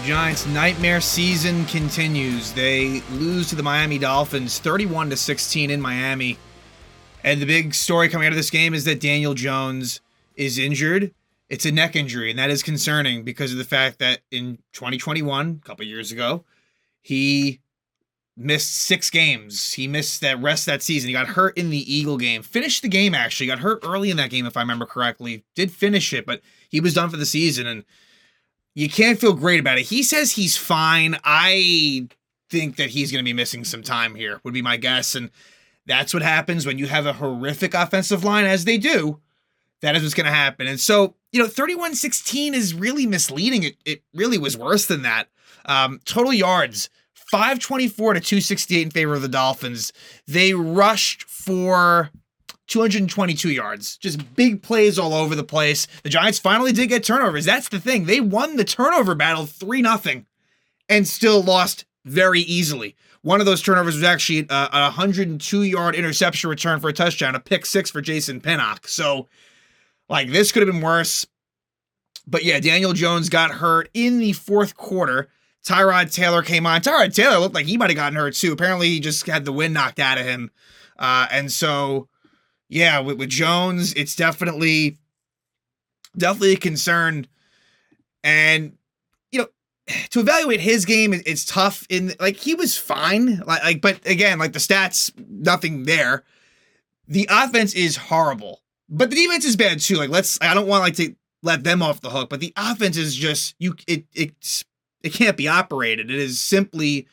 The Giants' nightmare season continues. They lose to the Miami Dolphins 31 to 16 in Miami. And the big story coming out of this game is that Daniel Jones is injured. It's a neck injury, and that is concerning because of the fact that in 2021, a couple years ago, he missed six games. He missed that rest that season. He got hurt in the Eagle game. Finished the game actually. Got hurt early in that game if I remember correctly. Did finish it, but he was done for the season and you can't feel great about it. He says he's fine. I think that he's going to be missing some time here. Would be my guess and that's what happens when you have a horrific offensive line as they do. That is what's going to happen. And so, you know, 31-16 is really misleading. It it really was worse than that. Um, total yards 524 to 268 in favor of the Dolphins. They rushed for 222 yards. Just big plays all over the place. The Giants finally did get turnovers. That's the thing. They won the turnover battle 3 0 and still lost very easily. One of those turnovers was actually a, a 102 yard interception return for a touchdown, a pick six for Jason Pinnock. So, like, this could have been worse. But yeah, Daniel Jones got hurt in the fourth quarter. Tyrod Taylor came on. Tyrod Taylor looked like he might have gotten hurt too. Apparently, he just had the wind knocked out of him. Uh, and so, yeah, with, with Jones, it's definitely, definitely a concern. And you know, to evaluate his game, it's tough. In like he was fine, like, like but again, like the stats, nothing there. The offense is horrible, but the defense is bad too. Like let's, I don't want like to let them off the hook, but the offense is just you. It it's it can't be operated. It is simply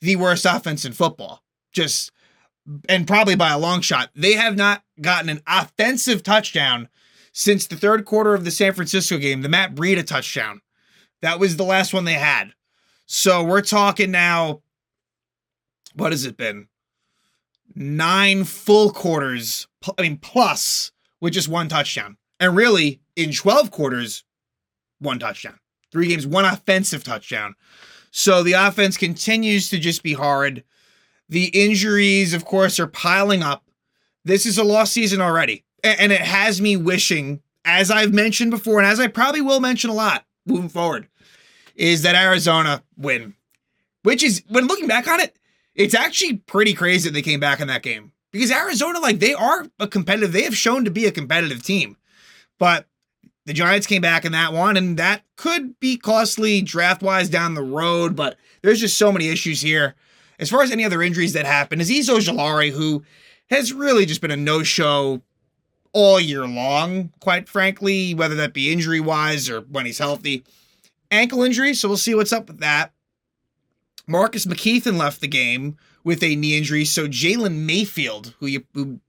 the worst offense in football. Just and probably by a long shot. They have not gotten an offensive touchdown since the third quarter of the San Francisco game, the Matt Breida touchdown. That was the last one they had. So we're talking now. What has it been? Nine full quarters. I mean, plus with just one touchdown. And really, in 12 quarters, one touchdown. Three games, one offensive touchdown. So the offense continues to just be hard. The injuries, of course, are piling up. This is a lost season already. And it has me wishing, as I've mentioned before, and as I probably will mention a lot moving forward, is that Arizona win. Which is, when looking back on it, it's actually pretty crazy that they came back in that game. Because Arizona, like, they are a competitive, they have shown to be a competitive team. But the Giants came back in that one, and that could be costly draft wise down the road, but there's just so many issues here. As far as any other injuries that happened, Azeez Ojulari, who has really just been a no show all year long, quite frankly, whether that be injury wise or when he's healthy. Ankle injury, so we'll see what's up with that. Marcus McKethan left the game with a knee injury, so Jalen Mayfield, who you who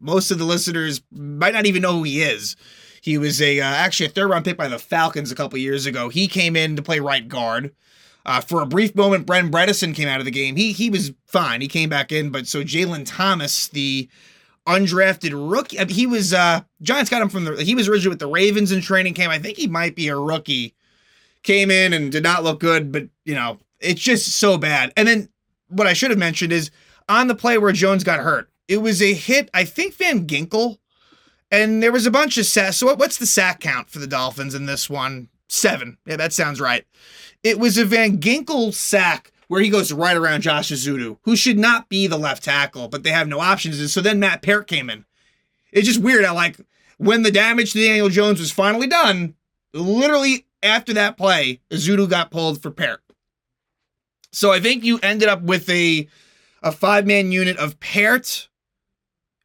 most of the listeners might not even know who he is, he was a uh, actually a third round pick by the Falcons a couple years ago. He came in to play right guard. Uh, for a brief moment, Bren Bredeson came out of the game. He he was fine. He came back in, but so Jalen Thomas, the undrafted rookie, mean, he was uh Giants got him from the. He was originally with the Ravens in training camp. I think he might be a rookie. Came in and did not look good, but you know it's just so bad. And then what I should have mentioned is on the play where Jones got hurt, it was a hit. I think Van Ginkel and there was a bunch of sacks. So, what's the sack count for the Dolphins in this one? Seven. Yeah, that sounds right. It was a Van Ginkel sack where he goes right around Josh Ezeudu, who should not be the left tackle, but they have no options. And so then Matt Peart came in. It's just weird how, like, when the damage to Daniel Jones was finally done, literally after that play, Ezeudu got pulled for Peart. So I think you ended up with a a five man unit of Peart,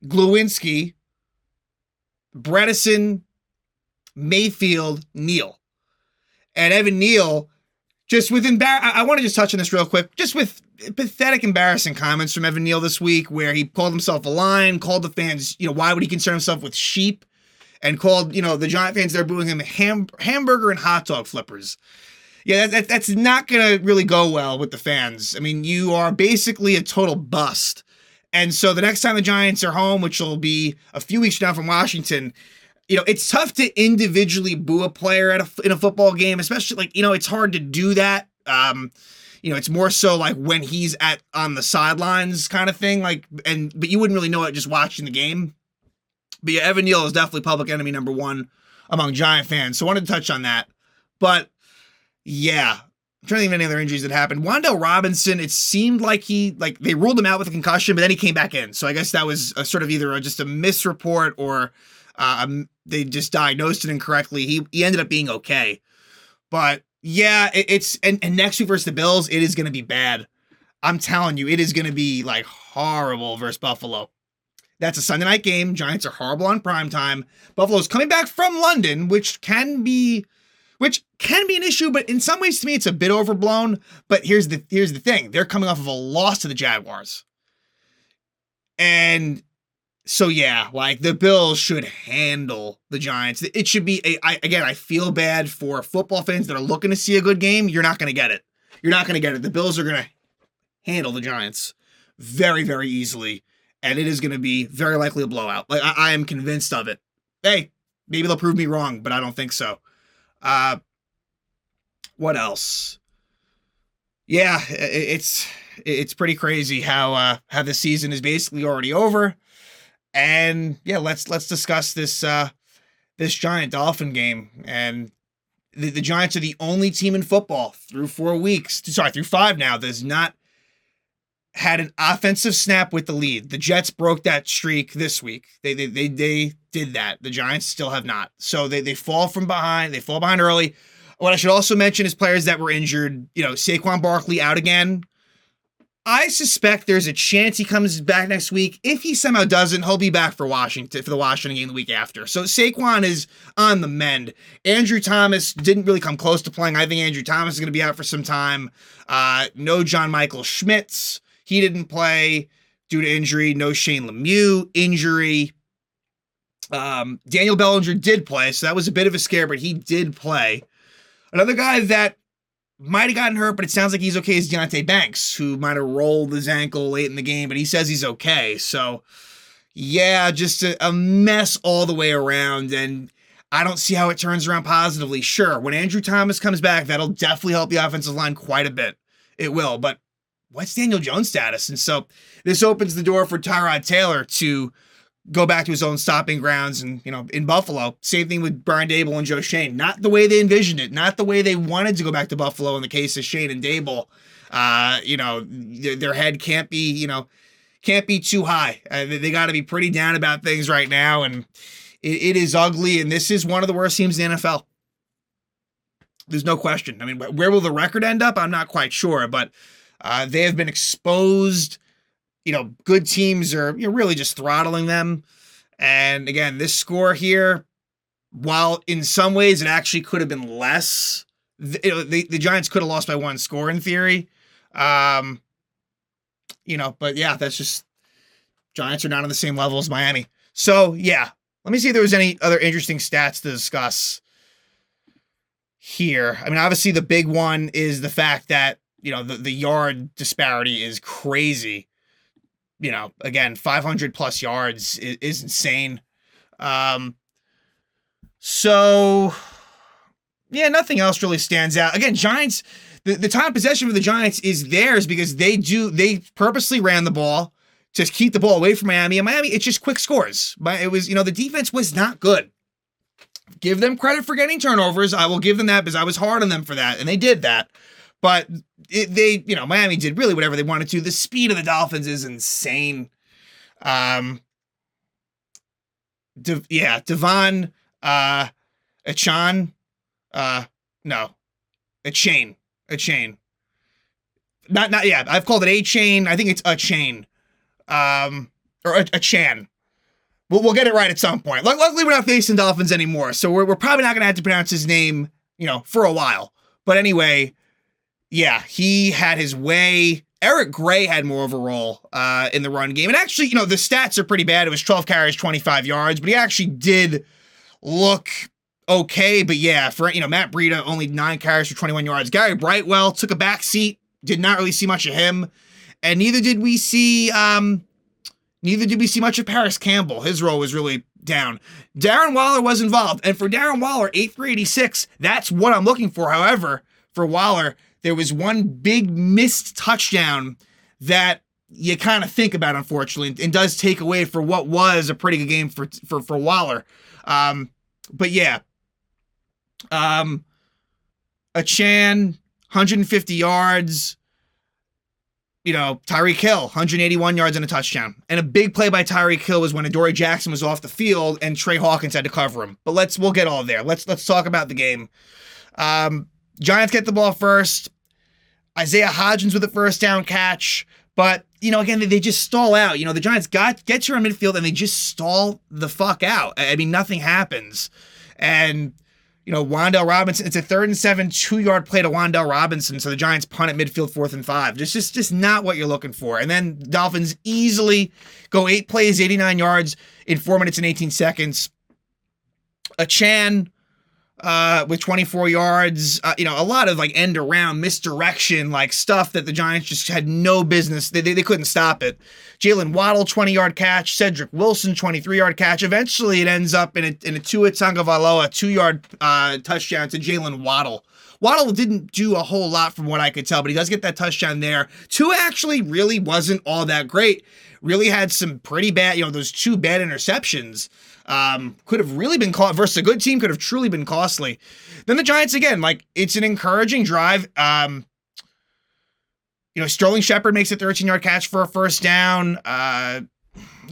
Glowinski, Bredeson, Mayfield, Neal. And Evan Neal, just with embar- I, I want to just touch on this real quick, just with pathetic, embarrassing comments from Evan Neal this week, where he called himself a lion, called the fans, you know, why would he concern himself with sheep? And called, you know, the Giant fans they're booing him ham- hamburger and hot dog flippers. Yeah, that, that, that's not to really go well with the fans. I mean, you are basically a total bust. And so the next time the Giants are home, which will be a few weeks down from Washington, you know, it's tough to individually boo a player at a, in a football game, especially like, you know, it's hard to do that. Um, you know, it's more so like when he's at on the sidelines kind of thing. Like, and but you wouldn't really know it just watching the game. But yeah, Evan Neal is definitely public enemy number one among Giant fans. So I wanted to touch on that. But yeah, I'm trying to think of any other injuries that happened. Wan'Dale Robinson, it seemed like he like they ruled him out with a concussion, but then he came back in. So I guess that was a sort of either a, just a misreport or um, they just diagnosed it incorrectly. He he ended up being okay, but yeah, it, it's and, and next week versus the Bills, it is going to be bad. I'm telling you, it is going to be like horrible versus Buffalo. That's a Sunday night game. Giants are horrible on prime time. Buffalo's coming back from London, which can be which can be an issue, but in some ways to me it's a bit overblown. But here's the here's the thing: they're coming off of a loss to the Jaguars, and so yeah, like the Bills should handle the Giants. It should be a. I, again, I feel bad for football fans that are looking to see a good game. You're not going to get it. You're not going to get it. The Bills are going to handle the Giants very very easily, and it is going to be very likely a blowout. Like I, I am convinced of it. Hey, maybe they'll prove me wrong, but I don't think so. Uh, what else? Yeah, it's it's pretty crazy how uh, how the season is basically already over, and yeah, let's let's discuss this uh, this giant dolphin game. And the, the Giants are the only team in football through four weeks, sorry, through five now, that's not had an offensive snap with the lead. The Jets broke that streak this week. They they they, they did that. The Giants still have not. So they, they fall from behind. They fall behind early. What I should also mention is players that were injured. You know, Saquon Barkley out again. I suspect there's a chance he comes back next week. If he somehow doesn't, he'll be back for Washington for the Washington game the week after. So Saquon is on the mend. Andrew Thomas didn't really come close to playing. I think Andrew Thomas is going to be out for some time. Uh, no John Michael Schmitz. He didn't play due to injury. No Shane Lemieux injury. Um, Daniel Bellinger did play, so that was a bit of a scare, but he did play. Another guy that might have gotten hurt, but it sounds like he's okay is Deonte Banks, who might have rolled his ankle late in the game, but he says he's okay. So, yeah, just a, a mess all the way around. And I don't see how it turns around positively. Sure, when Andrew Thomas comes back, that'll definitely help the offensive line quite a bit. It will, but what's Daniel Jones' status? And so this opens the door for Tyrod Taylor to go back to his own stopping grounds and you know in Buffalo. Same thing with Brian Daboll and Joe Schoen. Not the way they envisioned it. Not the way they wanted to go back to Buffalo in the case of Schoen and Daboll. Uh, you know, their, their head can't be you know can't be too high. Uh, they, they got to be pretty down about things right now, and it, it is ugly. And this is one of the worst teams in the NFL. There's no question. I mean, where will the record end up? I'm not quite sure, but uh, they have been exposed you know, good teams are you know, really just throttling them. And again, this score here, while in some ways it actually could have been less, the, the, the Giants could have lost by one score in theory. Um, you know, but yeah, that's just Giants are not on the same level as Miami. So yeah, let me see if there was any other interesting stats to discuss here. I mean, obviously the big one is the fact that you know the, the yard disparity is crazy you know, again, 500 plus yards is, is insane. Um, so yeah, nothing else really stands out. Again, Giants, the, the time possession for the Giants is theirs because they do they purposely ran the ball to keep the ball away from Miami. And Miami, it's just quick scores. But it was, you know, the defense was not good. Give them credit for getting turnovers. I will give them that because I was hard on them for that, and they did that. But it, they, you know, Miami did really whatever they wanted to. The speed of the Dolphins is insane. Um, De, yeah, Devon, uh, Achan, uh, no, a chain, a chain. Not, not, yeah, I've called it a chain. I think it's a chain, um, or a, a chan. We'll, we'll get it right at some point. Luckily, we're not facing Dolphins anymore, so we're, we're probably not going to have to pronounce his name, you know, for a while. But anyway, yeah, he had his way. Eric Gray had more of a role uh, in the run game. And actually, you know, the stats are pretty bad. It was 12 carries, 25 yards, but he actually did look okay. But yeah, for, you know, Matt Breida, only nine carries for 21 yards. Gary Brightwell took a back seat, did not really see much of him. And neither did we see, um, neither did we see much of Parris Campbell. His role was really down. Darren Waller was involved. And for Darren Waller, 8 for 86, that's what I'm looking for. However, for Waller, there was one big missed touchdown that you kind of think about, unfortunately, and does take away for what was a pretty good game for for for Waller. Um, but yeah, um, Achane, 150 yards. You know, Tyreek Hill, 181 yards and a touchdown. And a big play by Tyreek Hill was when Adoree Jackson was off the field and Trey Hawkins had to cover him. But let's we'll get all there. Let's let's talk about the game. Um, Giants get the ball first. Isaiah Hodgins with a first down catch. But, you know, again, they, they just stall out. You know, the Giants got get to our midfield and they just stall the fuck out. I mean, nothing happens. And, you know, Wan'Dale Robinson, it's a third and seven, two yard play to Wan'Dale Robinson. So the Giants punt at midfield, fourth and five. Just, just, just not what you're looking for. And then Dolphins easily go eight plays, 89 yards in four minutes and 18 seconds. Achane uh, with 24 yards. Uh, you know, a lot of like end around misdirection, like stuff that the Giants just had no business. They, they, they couldn't stop it. Jaylen Waddle, 20 yard catch. Cedric Wilson, 23 yard catch. Eventually, it ends up in a, in a Tua Tagovailoa two yard uh, touchdown to Jaylen Waddle. Waddle didn't do a whole lot from what I could tell, but he does get that touchdown there. Tua actually really wasn't all that great. Really had some pretty bad, you know, those two bad interceptions um, could have really been caught versus a good team, could have truly been costly. Then the Giants again, like it's an encouraging drive. Um, you know, Sterling Shepard makes a 13 yard catch for a first down. Uh,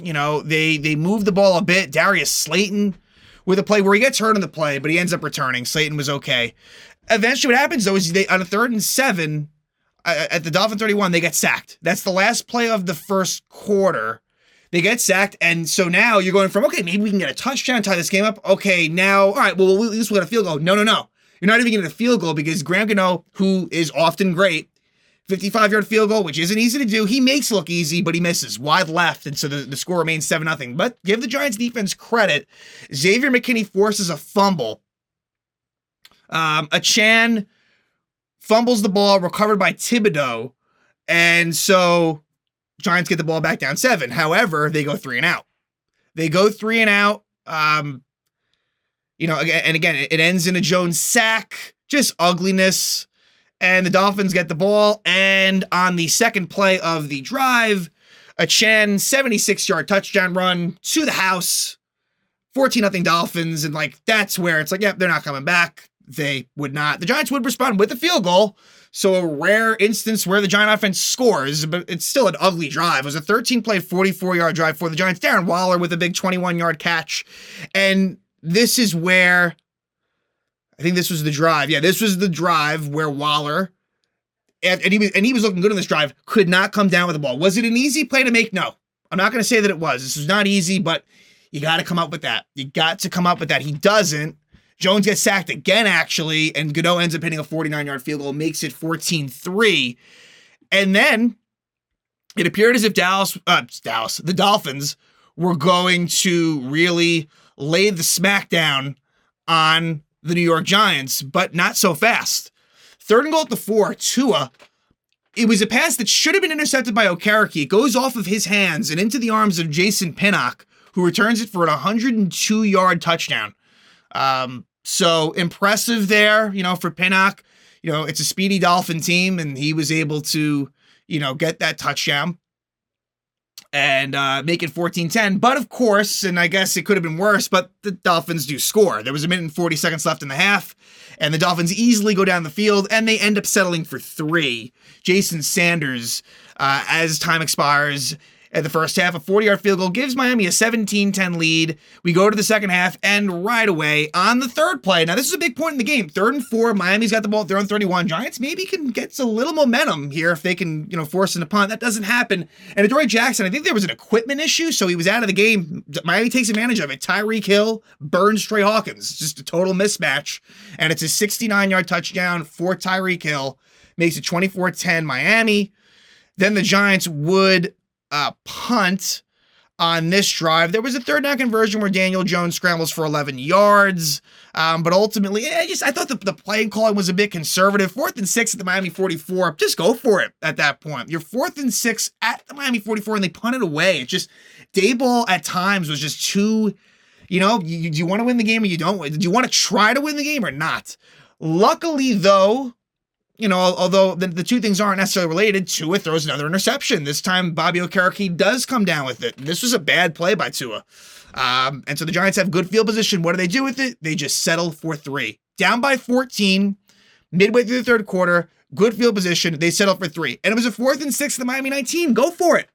you know, they they move the ball a bit. Darius Slayton with a play where he gets hurt in the play, but he ends up returning. Slayton was okay. Eventually, what happens though is they on a third and seven uh, at the Dolphin 31, they get sacked. That's the last play of the first quarter. They get sacked, and so now you're going from okay, maybe we can get a touchdown, tie this game up. Okay, now all right, well at least we got a field goal. No, no, no, you're not even getting a field goal because Graham Gano, who is often great, 55 yard field goal, which isn't easy to do. He makes look easy, but he misses wide left. And so the, the score remains 7 0. But give the Giants defense credit. Xavier McKinney forces a fumble. Um, Achane fumbles the ball, recovered by Thibodeaux. And so Giants get the ball back down seven. However, they go three and out. They go three and out. Um, you know, and again, it ends in a Jones sack, just ugliness. And the Dolphins get the ball. And on the second play of the drive, Achane 76 yard touchdown run to the house, 14 nothing Dolphins. And like, that's where it's like, yep, yeah, they're not coming back. They would not. The Giants would respond with a field goal. So a rare instance where the Giant offense scores, but it's still an ugly drive. It was a 13 play, 44 yard drive for the Giants. Darren Waller with a big 21 yard catch. And this is where I think this was the drive. Yeah, this was the drive where Waller and, and, he was and he was looking good on this drive, could not come down with the ball. Was it an easy play to make? No. I'm not going to say that it was. This was not easy, but you got to come up with that. You got to come up with that. He doesn't. Jones gets sacked again, actually, and Gano ends up hitting a 49 yard field goal, makes it 14 3. And then it appeared as if Dallas, uh, Dallas, the Dolphins were going to really lay the smackdown on the New York Giants, but not so fast. Third and goal at the four, Tua. It was a pass that should have been intercepted by Okereke. It goes off of his hands and into the arms of Jason Pinnock, who returns it for an 102 yard touchdown. Um, so impressive there, you know, for Pinnock. You know, it's a speedy Dolphin team, and he was able to, you know, get that touchdown and uh, make it 14 10. But of course, and I guess it could have been worse, but the Dolphins do score. There was a minute and 40 seconds left in the half, and the Dolphins easily go down the field, and they end up settling for three. Jason Sanders, uh, as time expires, at the first half. A 40 yard field goal gives Miami a 17 10 lead. We go to the second half, and right away on the third play. Now, this is a big point in the game. Third and four. Miami's got the ball. They're on 31. Giants maybe can get a little momentum here if they can, you know, force in a punt. That doesn't happen. And Adoree Jackson, I think there was an equipment issue, so he was out of the game. Miami takes advantage of it. Tyreek Hill burns Trey Hawkins. Just a total mismatch. And it's a 69 yard touchdown for Tyreek Hill. Makes it 24 10 Miami. Then the Giants would uh, punt on this drive. There was a third down conversion where Daniel Jones scrambles for 11 yards, um, but ultimately, I just I thought the, the play calling was a bit conservative. Fourth and six at the Miami 44. Just go for it at that point. You're fourth and six at the Miami 44, and they punt it away. It just Daboll at times was just too. You know, you, do you want to win the game or you don't? Do you want to try to win the game or not? Luckily, though, you know, although the, the two things aren't necessarily related, Tua throws another interception. This time, Bobby Okereke does come down with it. This was a bad play by Tua. Um, and so the Giants have good field position. What do they do with it? They just settle for three. Down by 14, midway through the third quarter, good field position. They settle for three. And it was a fourth and six in the Miami 19. Go for it.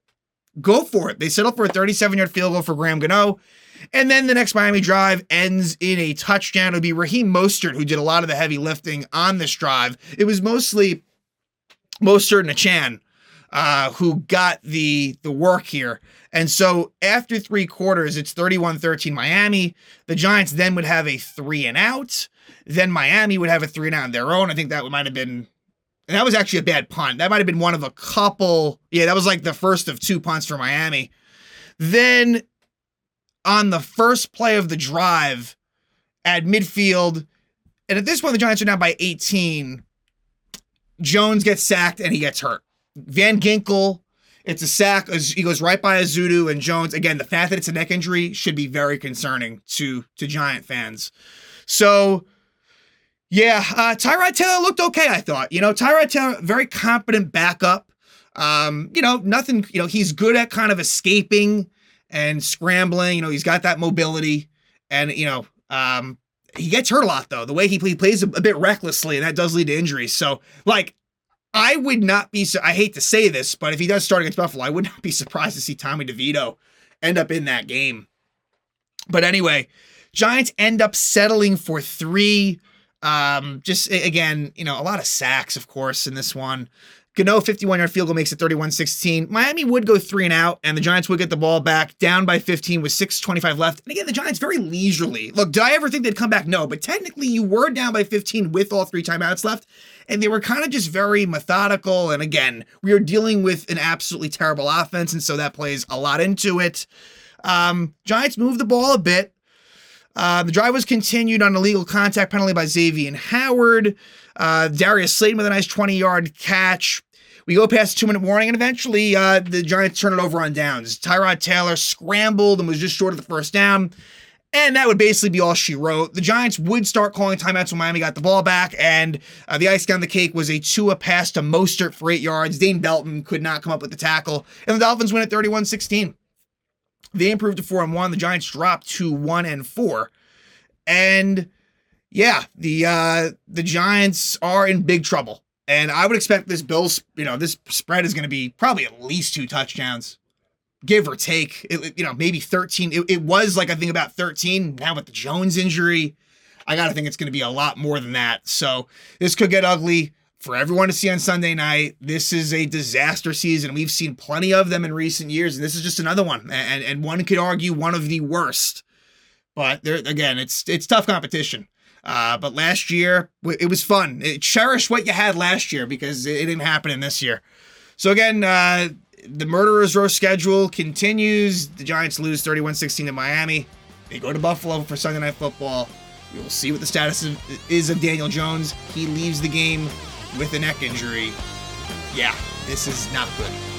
Go for it. They settle for a 37 yard field goal for Graham Gano. And then the next Miami drive ends in a touchdown. It would be Raheem Mostert who did a lot of the heavy lifting on this drive. It was mostly Mostert and Achane uh, who got the the work here. And so after three quarters, it's 31-13 Miami. The Giants then would have a three and out. Then Miami would have a three and out on their own. I think that might have been and that was actually a bad punt. That might have been one of a couple. Yeah, that was like the first of two punts for Miami. Then on the first play of the drive at midfield, and at this point, the Giants are down by 18. Jones gets sacked and he gets hurt. Van Ginkel, it's a sack. He goes right by Ezeudu and Jones. Again, the fact that it's a neck injury should be very concerning to to Giant fans. So yeah, uh, Tyrod Taylor looked okay, I thought. You know, Tyrod Taylor, very competent backup. Um, you know, nothing, you know, he's good at kind of escaping and scrambling. You know, he's got that mobility. And, you know, um, he gets hurt a lot, though. The way he, he plays a, a bit recklessly, and that does lead to injuries. So, like, I would not be, I hate to say this, but if he does start against Buffalo, I would not be surprised to see Tommy DeVito end up in that game. But anyway, Giants end up settling for three. Um, just again, you know, a lot of sacks, of course, in this one. Gano 51 yard field goal makes it 31 16. Miami would go three and out, and the Giants would get the ball back down by 15 with 6.25 left. And again, the Giants very leisurely. Look, did I ever think they'd come back? No, but technically, you were down by 15 with all three timeouts left, and they were kind of just very methodical. And again, we are dealing with an absolutely terrible offense, and so that plays a lot into it. Um, Giants move the ball a bit. Uh, the drive was continued on illegal contact penalty by Xavier Howard. Uh, Darius Slayton with a nice 20 yard catch. We go past two minute warning, and eventually uh, the Giants turn it over on downs. Tyrod Taylor scrambled and was just short of the first down. And that would basically be all she wrote. The Giants would start calling timeouts when Miami got the ball back, and uh, the ice down the cake was a Tua pass to Mostert for eight yards. Dane Belton could not come up with the tackle, and the Dolphins win at 31 16. They improved to four and one. The Giants dropped to one and four. And yeah, the uh the Giants are in big trouble. And I would expect this Bills, you know, this spread is going to be probably at least two touchdowns, give or take. It, you know, maybe 13. It, it was like I think about 13. Now with the Jones injury, I got to think it's going to be a lot more than that. So this could get ugly for everyone to see on Sunday night. This is a disaster season. We've seen plenty of them in recent years, and this is just another one. And and one could argue one of the worst. But there again, it's it's tough competition. Uh, but last year it was fun. It, cherish what you had last year because it, it didn't happen in this year. So again, uh, the Murderers Row schedule continues. The Giants lose 31-16 to Miami. They go to Buffalo for Sunday Night Football. We will see what the status of, is of Daniel Jones. He leaves the game with a neck injury. Yeah, this is not good.